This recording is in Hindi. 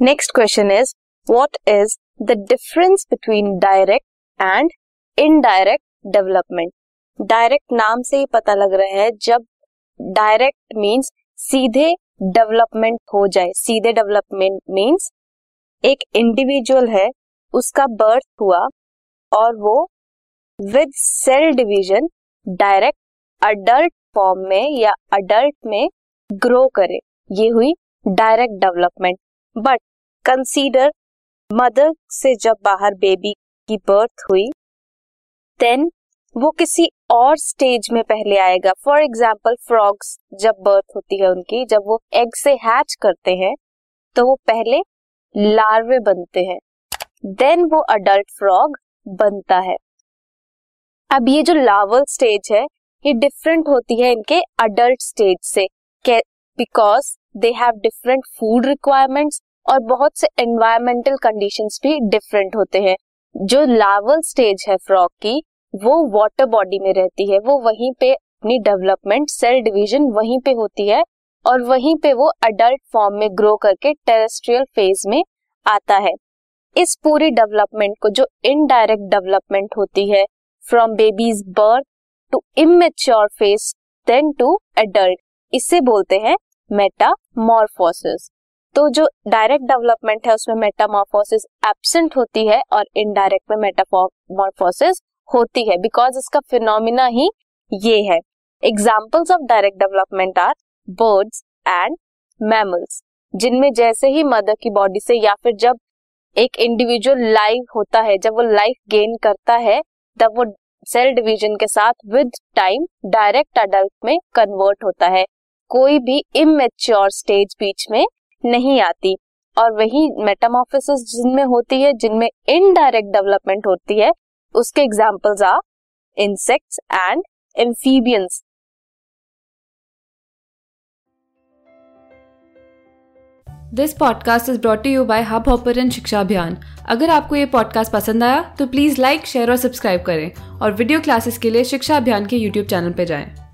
Next question is what is the difference between direct and indirect development direct नाम से ही पता लग रहा है, जब डायरेक्ट मीन्स सीधे डेवलपमेंट हो जाए। सीधे डेवलपमेंट मीन्स एक इंडिविजुअल है, उसका बर्थ हुआ और वो with cell division direct adult form में या अडल्ट में ग्रो करे। ये हुई direct development but consider mother से जब बाहर बेबी की बर्थ हुई देन वो किसी और स्टेज में पहले आएगा। फॉर एग्ज़ाम्पल फ्रॉग्स जब बर्थ होती है उनकी, जब वो एग से हैच करते हैं तो वो पहले लार्वे बनते हैं। देन वो अडल्ट फ्रॉग बनता है। अब ये जो लार्वल स्टेज है, ये डिफरेंट होती है इनके अडल्ट स्टेज से because they have different food requirements और बहुत से एनवायरमेंटल कंडीशंस भी डिफरेंट होते हैं। जो लार्वल स्टेज है फ्रॉग की, वो वाटर बॉडी में रहती है। वो वहीं पे अपनी डेवलपमेंट सेल डिवीज़न वहीं पे होती है और वहीं पे वो अडल्ट फॉर्म में ग्रो करके टेरेस्ट्रियल फ़ेज़ में आता है। इस पूरी डेवलपमेंट को जो इनडायरेक्ट डेवलपमेंट होती है from babies birth to immature phase then to adult इसे बोलते हैं मेटामॉर्फोसिस तो जो डायरेक्ट डेवलपमेंट है, उसमें मेटामॉर्फोसिस एबसेंट होती है और इनडायरेक्ट में मेटामॉर्फोसिस होती है बिकॉज़ इसका फिनोमिना ही ये है। Examples of direct development are birds and mammals जिनमें जैसे ही मदर की बॉडी से या फिर जब एक इंडिविजुअल लाइव होता है, जब वो लाइफ गेन करता है, तब वो सेल डिवीज़न के साथ विद टाइम डायरेक्ट अडल्ट में कन्वर्ट होता है। कोई भी इमेच्योर स्टेज बीच में नहीं आती। और वही मेटामॉर्फोसिस जिनमें होती है, जिनमें इनडायरेक्ट डेवलपमेंट होती है, उसके examples are insects and amphibians this podcast is brought you by Hubhopper Shiksha Abhiyan अगर आपको ये पॉडकास्ट पसंद आया तो प्लीज़ लाइक शेयर और सब्सक्राइब करें। और वीडियो क्लासेस के लिए शिक्षा अभियान के यूट्यूब चैनल पर जाएँ।